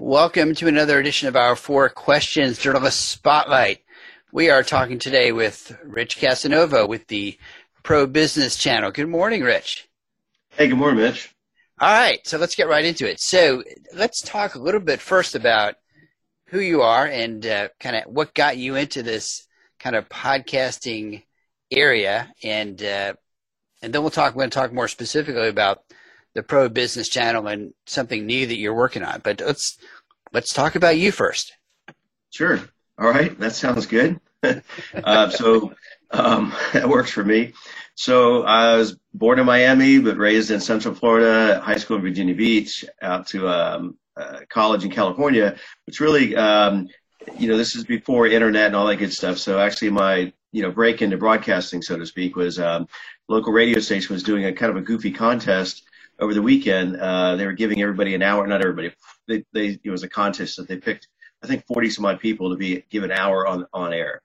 Welcome to another edition of our Four Questions Journalist Spotlight. We are talking today with Rich Casanova with the Pro Business Channel. Good morning, Rich. Hey, good morning, Mitch. All right, so let's get right into it. So let's talk a little bit first about who you are and uh, kind of what got you into this kind of podcasting area, and uh, and then we'll talk. We're going to talk more specifically about the Pro Business Channel and something new that you're working on. But let's let's talk about you first. Sure. All right, that sounds good. uh, so um, that works for me. So I was born in Miami, but raised in Central Florida, high school in Virginia Beach, out to um, uh, college in California. Which really, um, you know, this is before internet and all that good stuff. So actually, my you know break into broadcasting, so to speak, was um, local radio station was doing a kind of a goofy contest over the weekend. Uh, they were giving everybody an hour, not everybody. They, they it was a contest that they picked. I think 40 some odd people to be give an hour on on air.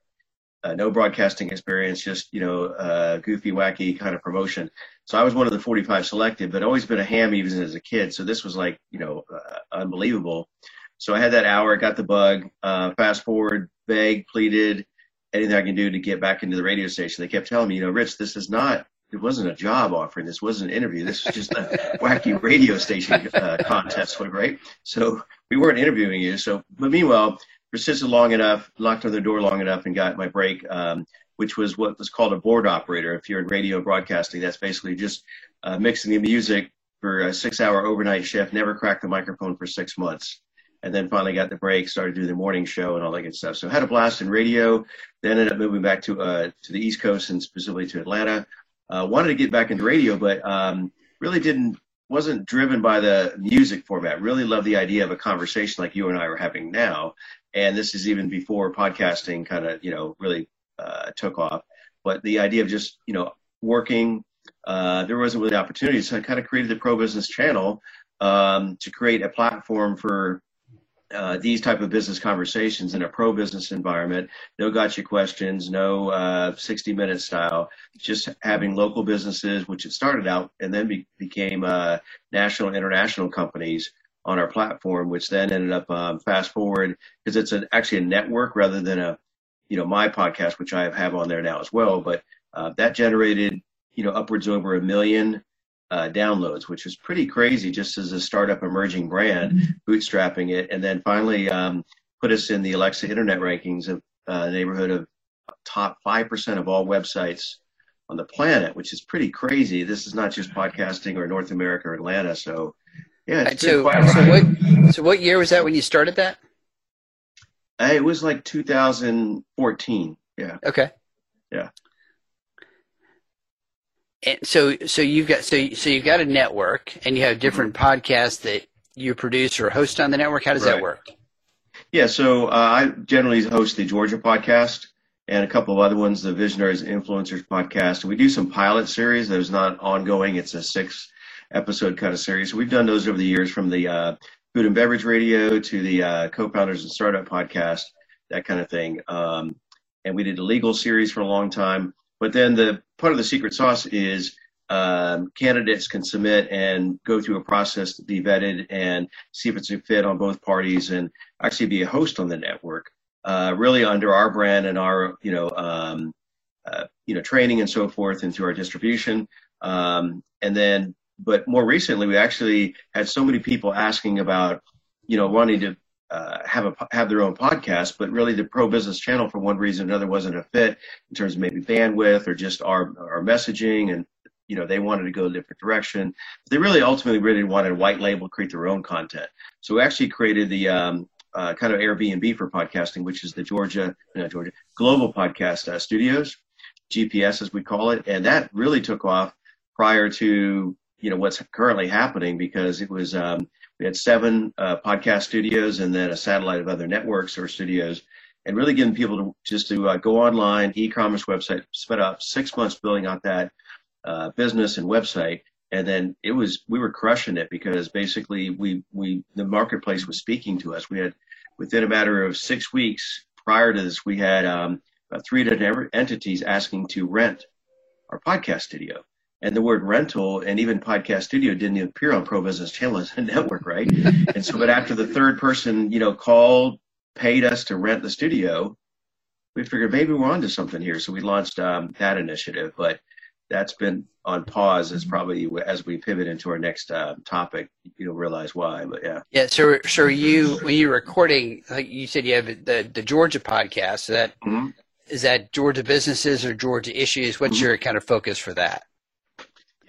Uh, no broadcasting experience, just you know, uh, goofy, wacky kind of promotion. So I was one of the 45 selected, but always been a ham even as a kid. So this was like you know uh, unbelievable. So I had that hour, got the bug. Uh, fast forward, begged, pleaded, anything I can do to get back into the radio station. They kept telling me, you know, Rich, this is not it wasn't a job offering. This wasn't an interview. This was just a wacky radio station uh, contest, right? So we weren't interviewing you. So, but meanwhile, persisted long enough, locked on the door long enough, and got my break, um, which was what was called a board operator. If you're in radio broadcasting, that's basically just uh, mixing the music for a six-hour overnight shift. Never cracked the microphone for six months and then finally got the break, started doing the morning show and all that good stuff. So had a blast in radio. Then ended up moving back to uh, to the East Coast and specifically to Atlanta uh, wanted to get back into radio, but um, really didn't wasn't driven by the music format. Really loved the idea of a conversation like you and I are having now, and this is even before podcasting kind of you know really uh, took off. But the idea of just you know working, uh, there wasn't really opportunities, so I kind of created the Pro Business Channel um, to create a platform for uh, these type of business conversations in a pro business environment. No gotcha questions, no uh, 60 minute style. Just having local businesses, which it started out and then be, became uh, national and international companies on our platform, which then ended up um, fast forward because it's an, actually a network rather than a you know my podcast, which I have on there now as well. But uh, that generated you know upwards over a million uh, downloads, which was pretty crazy just as a startup emerging brand, mm-hmm. bootstrapping it, and then finally um, put us in the Alexa Internet rankings of uh, neighborhood of top five percent of all websites on the planet, which is pretty crazy. This is not just podcasting or North America or Atlanta. So, yeah. so, so what? So what year was that when you started that? Uh, it was like 2014. Yeah. Okay. Yeah and so so you've got so so you've got a network and you have different mm-hmm. podcasts that you produce or host on the network. How does right. that work? Yeah, so uh, I generally host the Georgia podcast and a couple of other ones, the Visionaries Influencers podcast. We do some pilot series that is not ongoing. It's a six episode kind of series. So we've done those over the years from the uh, food and beverage radio to the uh, co-founders and startup podcast, that kind of thing. Um, and we did a legal series for a long time. But then the part of the secret sauce is um, candidates can submit and go through a process to be vetted and see if it's a fit on both parties and actually be a host on the network. Uh, really under our brand and our you know um, uh, you know training and so forth and through our distribution. Um, and then, but more recently, we actually had so many people asking about you know wanting to uh, have a have their own podcast, but really the pro business channel for one reason or another wasn't a fit in terms of maybe bandwidth or just our our messaging and you know they wanted to go a different direction. But They really ultimately really wanted white label create their own content. So we actually created the um, uh, kind of Airbnb for podcasting, which is the Georgia Georgia Global Podcast uh, Studios, GPS as we call it, and that really took off prior to you know what's currently happening because it was um, we had seven uh, podcast studios and then a satellite of other networks or studios, and really getting people to just to uh, go online, e-commerce website, spent up six months building out that uh, business and website, and then it was we were crushing it because basically we we the marketplace was speaking to us. We had within a matter of six weeks prior to this, we had um, three different entities asking to rent our podcast studio and the word rental and even podcast studio didn't appear on Pro Business Channel as a network, right? and so, but after the third person, you know, called, paid us to rent the studio, we figured maybe we're onto something here. So we launched um, that initiative, but that's been on pause as probably as we pivot into our next uh, topic, you'll realize why. But yeah, yeah. So, so you when you're recording, like you said, you have the the Georgia podcast. So that mm-hmm. is that Georgia businesses or Georgia issues. What's mm-hmm. your kind of focus for that?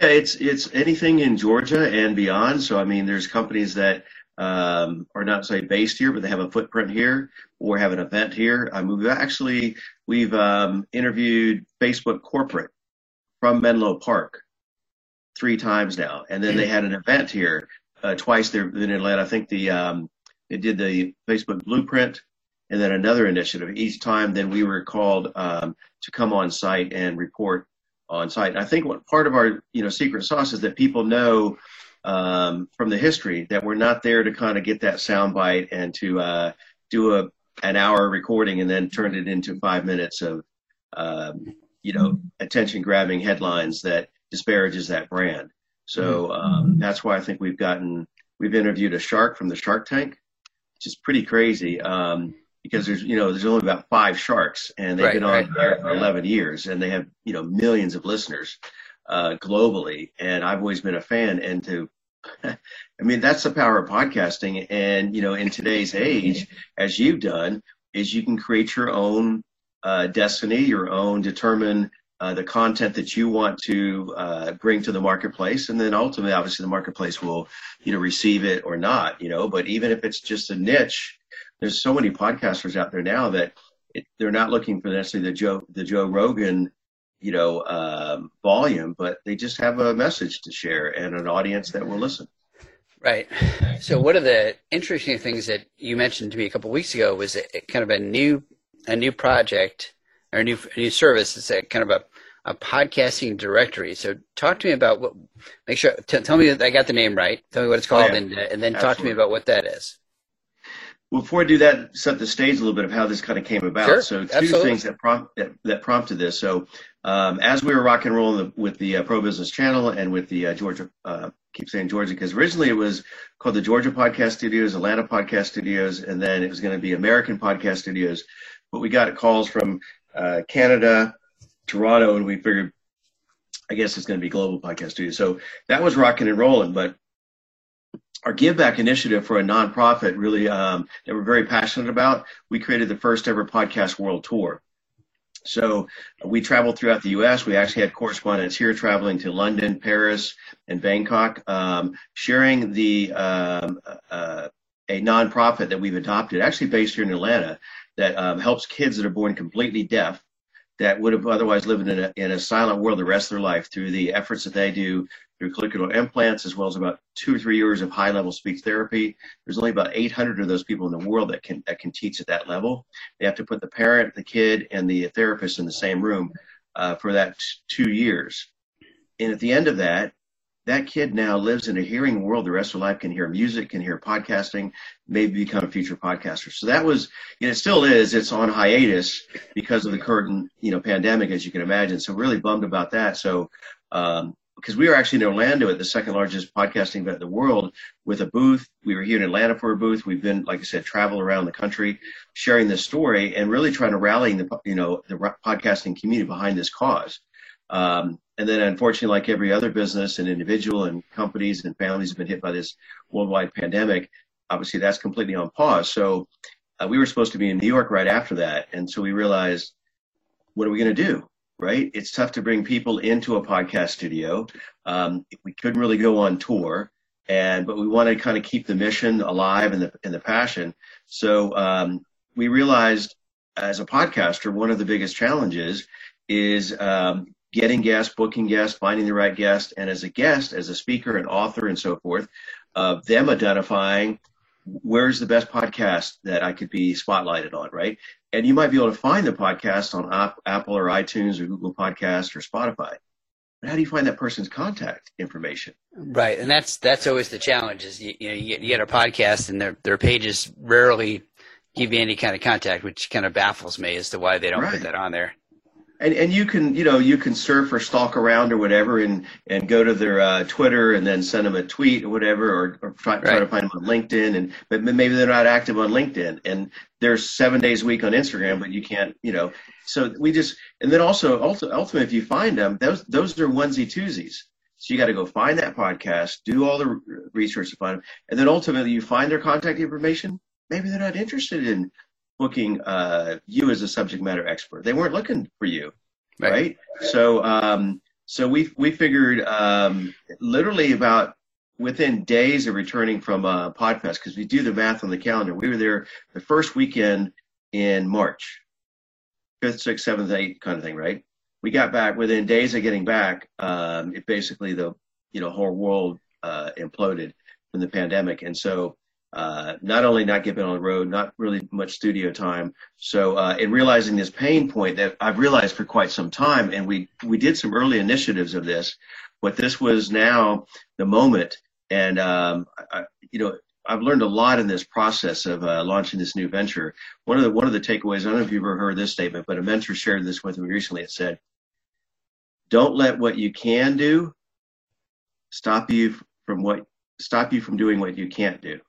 Yeah, it's it's anything in Georgia and beyond. So I mean, there's companies that um, are not say based here, but they have a footprint here or have an event here. I mean, we've actually we've um, interviewed Facebook corporate from Menlo Park three times now, and then they had an event here uh, twice. There in Atlanta. I think the um, they did the Facebook Blueprint, and then another initiative. Each time, then we were called um, to come on site and report on site. And I think what part of our you know secret sauce is that people know um, from the history that we're not there to kind of get that soundbite and to uh, do a an hour recording and then turn it into five minutes of um, you know, attention grabbing headlines that disparages that brand. So mm-hmm. um, that's why I think we've gotten, we've interviewed a shark from the Shark Tank, which is pretty crazy um, because there's, you know, there's only about five sharks and they've right, been on right, there for 11 years and they have, you know, millions of listeners uh, globally. And I've always been a fan and to, I mean, that's the power of podcasting. And, you know, in today's age, as you've done, is you can create your own uh, destiny, your own, determine uh, the content that you want to uh, bring to the marketplace, and then ultimately, obviously, the marketplace will, you know, receive it or not, you know. But even if it's just a niche, there's so many podcasters out there now that it, they're not looking for necessarily the Joe the Joe Rogan, you know, um, volume, but they just have a message to share and an audience that will listen. Right. So one of the interesting things that you mentioned to me a couple of weeks ago was a, kind of a new a new project or a new a new service. It's a kind of a, a podcasting directory. So talk to me about what. Make sure t- tell me that I got the name right. Tell me what it's called, oh, yeah. and uh, and then Absolutely. talk to me about what that is. Well, before I do that, set the stage a little bit of how this kind of came about. Sure. So, two Absolutely. things that, prompt, that, that prompted this. So, um, as we were rock and rolling with the uh, Pro Business Channel and with the uh, Georgia, uh, keep saying Georgia because originally it was called the Georgia Podcast Studios, Atlanta Podcast Studios, and then it was going to be American Podcast Studios but we got calls from uh, Canada, Toronto, and we figured, I guess it's going to be Global Podcast Studios. So that was rocking and rolling. But our Give Back initiative for a nonprofit, really, um, that we're very passionate about, we created the first ever podcast world tour. So we traveled throughout the U.S. We actually had correspondents here traveling to London, Paris, and Bangkok, um, sharing the um, uh, a nonprofit that we've adopted, actually based here in Atlanta, that um, helps kids that are born completely deaf that would have otherwise lived in a, in a silent world the rest of their life through the efforts that they do cochlear implants as well as about two or three years of high level speech therapy. There's only about 800 of those people in the world that can that can teach at that level. They have to put the parent, the kid, and the therapist in the same room uh, for that two years. And at the end of that, that kid now lives in a hearing world the rest of life can hear music can hear podcasting maybe become a future podcaster so that was you know, it still is it's on hiatus because of the current you know pandemic as you can imagine so really bummed about that so um, because we were actually in Orlando at the second largest podcasting event in the world with a booth. We were here in Atlanta for a booth. We've been, like I said, travel around the country, sharing this story and really trying to rally the, you know, the podcasting community behind this cause. Um, and then, unfortunately, like every other business and individual and companies and families have been hit by this worldwide pandemic, obviously that's completely on pause. So uh, we were supposed to be in New York right after that. And so we realized, what are we going to do? Right? It's tough to bring people into a podcast studio. Um, we couldn't really go on tour. And, but we want to kind of keep the mission alive and the, and the passion. So, um, we realized as a podcaster, one of the biggest challenges is um, getting guests, booking guests, finding the right guest, and as a guest, as a speaker, an author, and so forth, uh, them identifying where's the best podcast that I could be spotlighted on, right? And you might be able to find the podcast on Apple or iTunes or Google Podcast or Spotify. But how do you find that person's contact information? Right, and that's that's always the challenge. Is you, you know you get, you get a podcast and their their pages rarely give you any kind of contact, which kind of baffles me as to why they don't right. put that on there. And and you can you know you can surf or stalk around or whatever and and go to their uh, Twitter and then send them a tweet or whatever or, or try, right. try to find them on LinkedIn and but maybe they're not active on LinkedIn. And they're seven days a week on Instagram but you can't you know. So we just and then also ultimately if you find them those those are onesie twosies so you got to go find that podcast do all the research to find them. And then ultimately you find their contact information maybe they're not interested in booking uh, you as a subject matter expert. They weren't looking for you, right? right? So, um, so we we figured um, literally about within days of returning from uh, Podfest because we do the math on the calendar. We were there the first weekend in March, fifth, sixth, seventh, eighth kind of thing, right? We got back within days of getting back. Um, it basically the you know whole world uh, imploded from the pandemic, and so uh, not only not getting on the road, not really much studio time. So, uh, in realizing this pain point that I've realized for quite some time, and we we did some early initiatives of this, but this was now the moment, and um, I, you know. I've learned a lot in this process of uh, launching this new venture. One of the one of the takeaways, I don't know if you've ever heard this statement, but a mentor shared this with me recently. It said, "Don't let what you can do stop you from what stop you from doing what you can't do."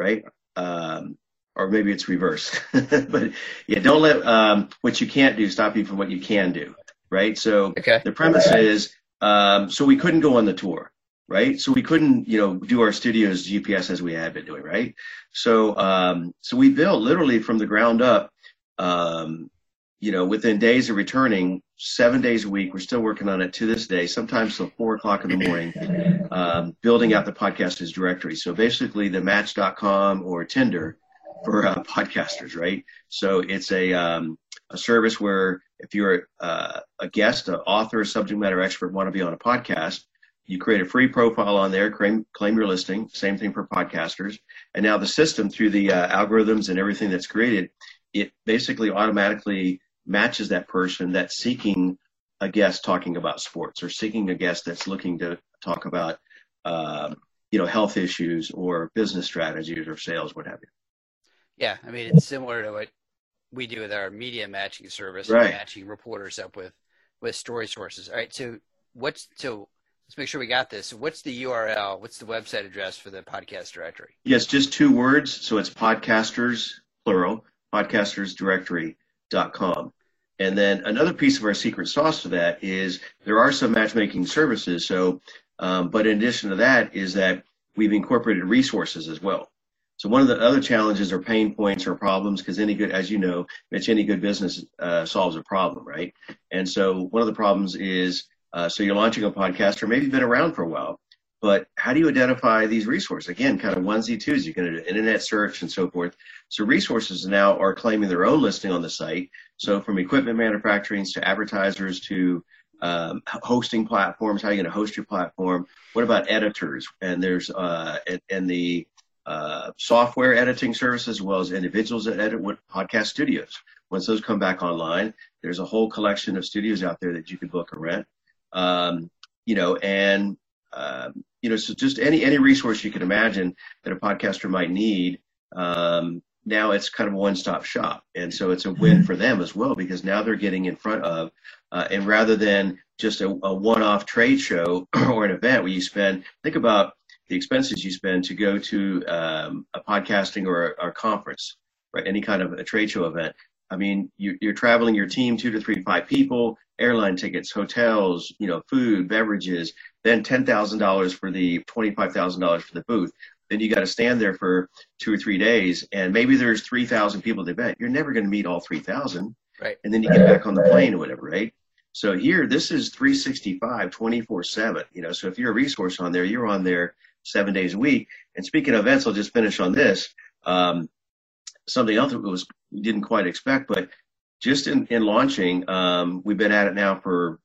Right? Um, or maybe it's reverse. but yeah, don't let um, what you can't do stop you from what you can do, right? So okay. the premise is, um, so we couldn't go on the tour, right? So we couldn't, you know, do our studios GPS as we had been doing, right? So um, so we built literally from the ground up, um, you know, within days of returning, seven days a week. We're still working on it to this day, sometimes till four o'clock in the morning, um, building out the podcasters directory. So basically the match.com or Tinder for uh, podcasters, right? So it's a, um, a service where if you're uh, a guest, an author, a subject matter expert, want to be on a podcast, you create a free profile on there, claim, claim your listing. Same thing for podcasters. And now the system through the uh, algorithms and everything that's created, it basically automatically matches that person that's seeking a guest talking about sports or seeking a guest that's looking to talk about um, you know health issues or business strategies or sales what have you. Yeah i mean it's similar to what we do with our media matching service right. matching reporters up with with story sources. All right so what's so let's make sure we got this. What's the url what's the website address for the podcast directory? Yes just two words. So it's podcasters plural podcastersdirectory.com and then another piece of our secret sauce to that is there are some matchmaking services. So, um, but in addition to that is that we've incorporated resources as well. So one of the other challenges or pain points or problems, because any good, as you know, Mitch, any good business uh, solves a problem, right? And so one of the problems is, uh, so you're launching a podcast or maybe you've been around for a while, but how do you identify these resources? Again, kind of onesie twos. You can do internet search and so forth. So resources now are claiming their own listing on the site. So from equipment manufacturing to advertisers to um, hosting platforms, how are you going to host your platform? What about editors? And there's uh, and, and the uh, software editing services as well as individuals that edit with podcast studios. Once those come back online, there's a whole collection of studios out there that you can book or rent. Um, you know, and um, you know, so just any any resource you can imagine that a podcaster might need. Um, now it's kind of a one-stop shop, and so it's a win mm-hmm. for them as well because now they're getting in front of, uh, and rather than just a, a one-off trade show or an event where you spend, think about the expenses you spend to go to um, a podcasting or a, a, conference, right? Any kind of a trade show event. I mean, you, you're traveling your team, two to three, five people, airline tickets, hotels, you know, food, beverages, then $10,000 for the $25,000 for the booth. Then you got to stand there for two or three days, and maybe there's 3,000 people at the event. You're never going to meet all 3,000. Right. And then you get back on the plane or whatever, right? So here, this is 365, 24 7. You know, so if you're a resource on there, you're on there seven days a week. And speaking of events, I'll just finish on this. Um, something else that was we didn't quite expect, but just in, in launching, um, we've been at it now for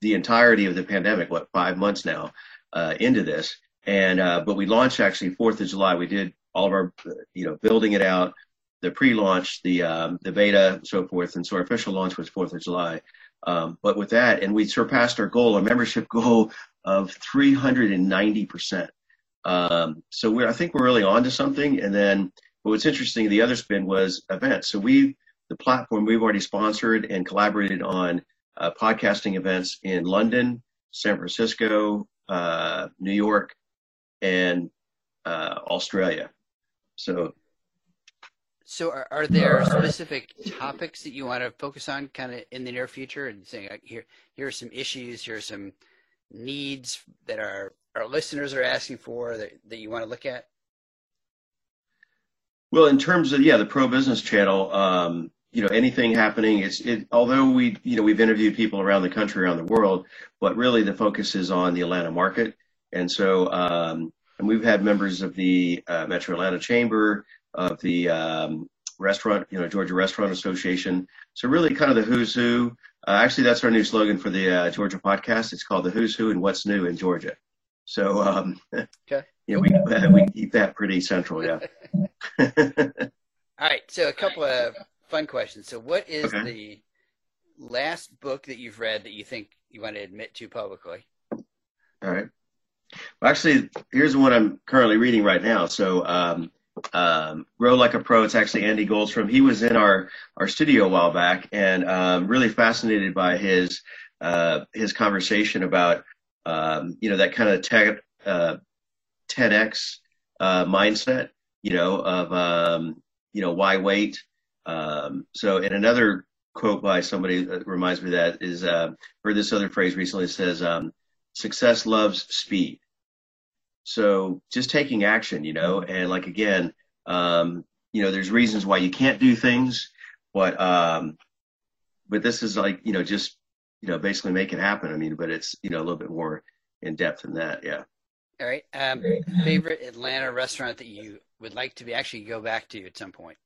the entirety of the pandemic, what, five months now uh, into this. And, uh, but we launched actually 4th of July. We did all of our, you know, building it out, the pre-launch, the, um, the beta, so forth. And so our official launch was 4th of July. Um, but with that, and we surpassed our goal, our membership goal of 390%. Um, so we're, I think we're really on to something. And then but what's interesting, the other spin was events. So we the platform we've already sponsored and collaborated on uh, podcasting events in London, San Francisco, uh, New York, and uh, Australia. So, so are, are, there specific topics that you want to focus on, kind of in the near future, and saying here here are some issues, here are some needs that our our listeners are asking for that, that you want to look at? Well, in terms of yeah, the pro business channel, um, you know, anything happening, it's it. Although we, you know, we've interviewed people around the country, around the world, but really the focus is on the Atlanta market, and so um, and we've had members of the uh, Metro Atlanta Chamber, of the um, restaurant, you know, Georgia Restaurant Association. So really, kind of the who's who. Uh, actually, that's our new slogan for the uh, Georgia podcast. It's called the Who's Who and What's New in Georgia. So, um, okay. We keep that pretty central, yeah. All right. So, a couple of fun questions. So, what is okay. the last book that you've read that you think you want to admit to publicly? All right. Well, actually, here's the one I'm currently reading right now. So, um, um, Grow Like a Pro. It's actually Andy Goldstrom. He was in our our studio a while back, and um, really fascinated by his uh, his conversation about um, you know that kind of tech, uh, 10x uh, mindset. You know of um, you know why wait. Um, so, in another quote by somebody that reminds me of that is uh, heard this other phrase recently says um, success loves speed so just taking action, you know, and like again, um, you know, there's reasons why you can't do things, but um, but this is like you know just you know basically make it happen. I mean, but it's you know a little bit more in depth than that. Yeah. All right. Um, favorite Atlanta restaurant that you would like to be actually go back to at some point?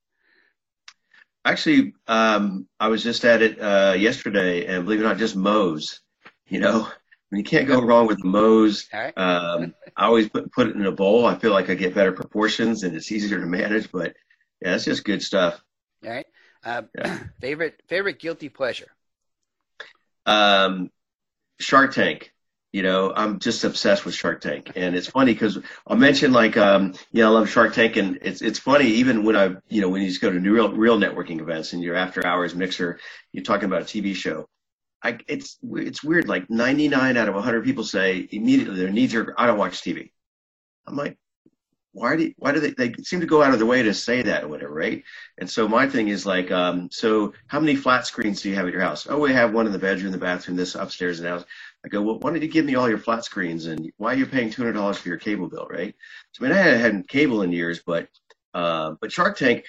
Actually, um, I was just at it uh, yesterday, and believe it or not, just Moe's. You know, you can't go wrong with Moe's. Right. Um, I always put put it in a bowl. I feel like I get better proportions and it's easier to manage. But yeah, it's just good stuff. All right. Uh, yeah. favorite favorite guilty pleasure. Um, Shark Tank. You know, I'm just obsessed with Shark Tank, and it's funny because I mentioned like, um, you know, I love Shark Tank, and it's it's funny even when I, you know, when you just go to new real real networking events and you're after hours mixer, you're talking about a TV show I, it's it's weird. Like 99 out of 100 people say immediately their needs are I don't watch TV. I'm like, why do why do they they seem to go out of their way to say that or whatever, right? And so my thing is like, um, so how many flat screens do you have at your house? Oh, we have one in the bedroom, the bathroom, this upstairs, and house. I go, well, why don't you give me all your flat screens and why are you paying two hundred dollars for your cable bill, right? So I mean, I hadn't had cable in years, but uh, but Shark Tank,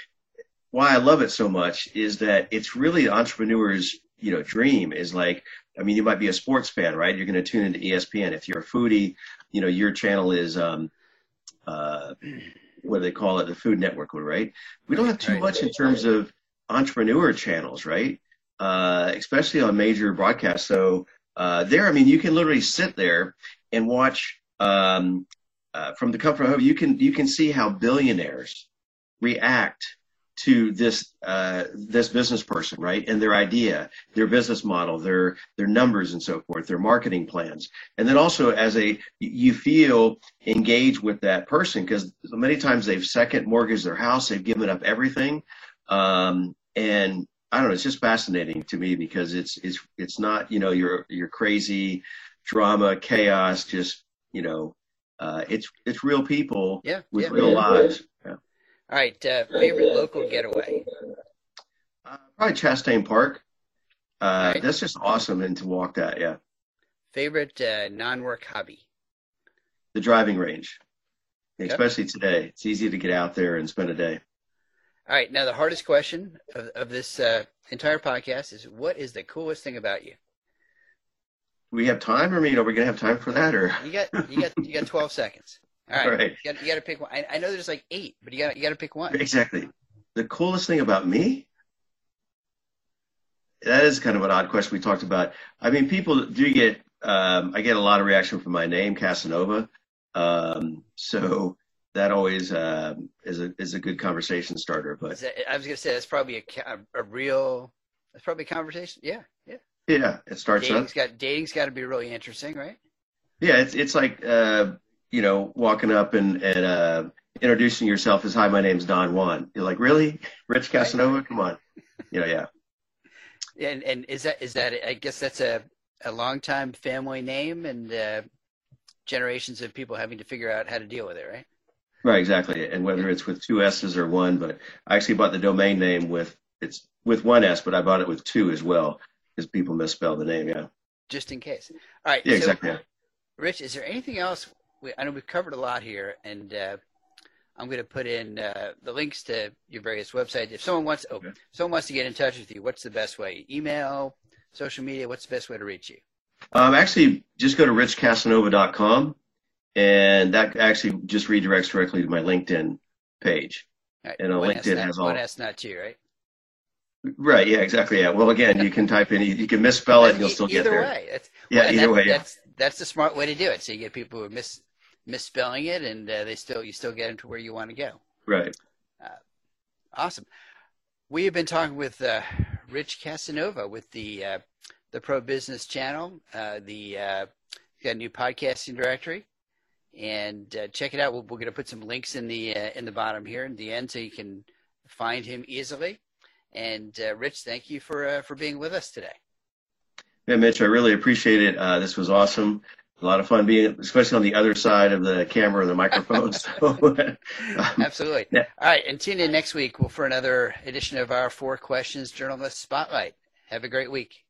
why I love it so much is that it's really entrepreneurs you know dream is like I mean you might be a sports fan right you're going to tune into ESPN if you're a foodie you know your channel is um uh what do they call it? The Food Network right? We don't have too much in terms of entrepreneur channels right? Uh especially on major broadcasts. So uh there I mean you can literally sit there and watch um uh, from the comfort of home you can you can see how billionaires react to this uh, this business person, right? And their idea, their business model, their their numbers, and so forth, their marketing plans, and then also as a you feel engaged with that person because many times they've second mortgaged their house, they've given up everything, um, and I don't know. It's just fascinating to me because it's it's it's not you know your your crazy drama chaos just you know uh, it's it's real people yeah, with yeah, real yeah. lives. All right, uh, favorite local getaway? Uh, probably Chastain Park. Uh, right. That's just awesome and to walk that, yeah. Favorite uh, non-work hobby? The driving range, yep. especially today. It's easy to get out there and spend a day. All right, now the hardest question of, of this uh, entire podcast is: What is the coolest thing about you? We have time. I mean, are we gonna have time for that, or you got you got you got twelve seconds? All right. All right. You got, to pick one. I, I, know there's like eight, but you got you got to pick one. Exactly. The coolest thing about me. That is kind of an odd question we talked about. I mean, people do get. Um, I get a lot of reaction from my name, Casanova. Um, so that always uh, is a is a good conversation starter. But that, I was gonna say that's probably a, a, a real. That's probably a conversation. Yeah, yeah. Yeah, it starts. Dating's up. got dating's got to be really interesting, right? Yeah, it's it's like uh, you know, walking up and, and uh, introducing yourself as, hi, my name's Don Juan. You're like, really? Rich Casanova? Come on. you know, yeah. And and is that is that I guess that's a a long time family name and uh, generations of people having to figure out how to deal with it, right? Right, exactly. And whether it's with two S's or one, but I actually bought the domain name with it's with one S, but I bought it with two as well because people misspell the name. Yeah. Just in case. All right. Yeah, so, exactly. Rich, is there anything else? We, I know we've covered a lot here, and uh, I'm going to put in uh, the links to your various websites. If someone wants, oh, Okay. someone wants to get in touch with you, what's the best way? Email, social media. What's the best way to reach you? Um, actually, just go to richcasanova.com, and that actually just redirects directly to my LinkedIn page. Right. And a LinkedIn not, has all- One S, not two, right? Right. Yeah. Exactly. Yeah. Well, again, you can type in, you can misspell it, and you'll still either get there. way. That's, Yeah. well, Either that- way. Yeah. That's that's the smart way to do it. So you get people who are mis misspelling it, and uh, they still you still get them to where you want to go. Right. Awesome. We have been talking with uh, Rich Casanova with the uh, the Pro Business Channel, uh, the uh, got a new podcasting directory, and uh, check it out. We're, we're going to put some links in the uh, in the bottom here in the end, so you can find him easily. And uh, Rich, thank you for uh, for being with us today. Yeah, Mitch, I really appreciate it. Uh, this was awesome. A lot of fun being, especially on the other side of the camera and the microphone. So, um, Absolutely. Yeah. All right, and tune in next week for another edition of our Four Questions Journalist Spotlight. Have a great week.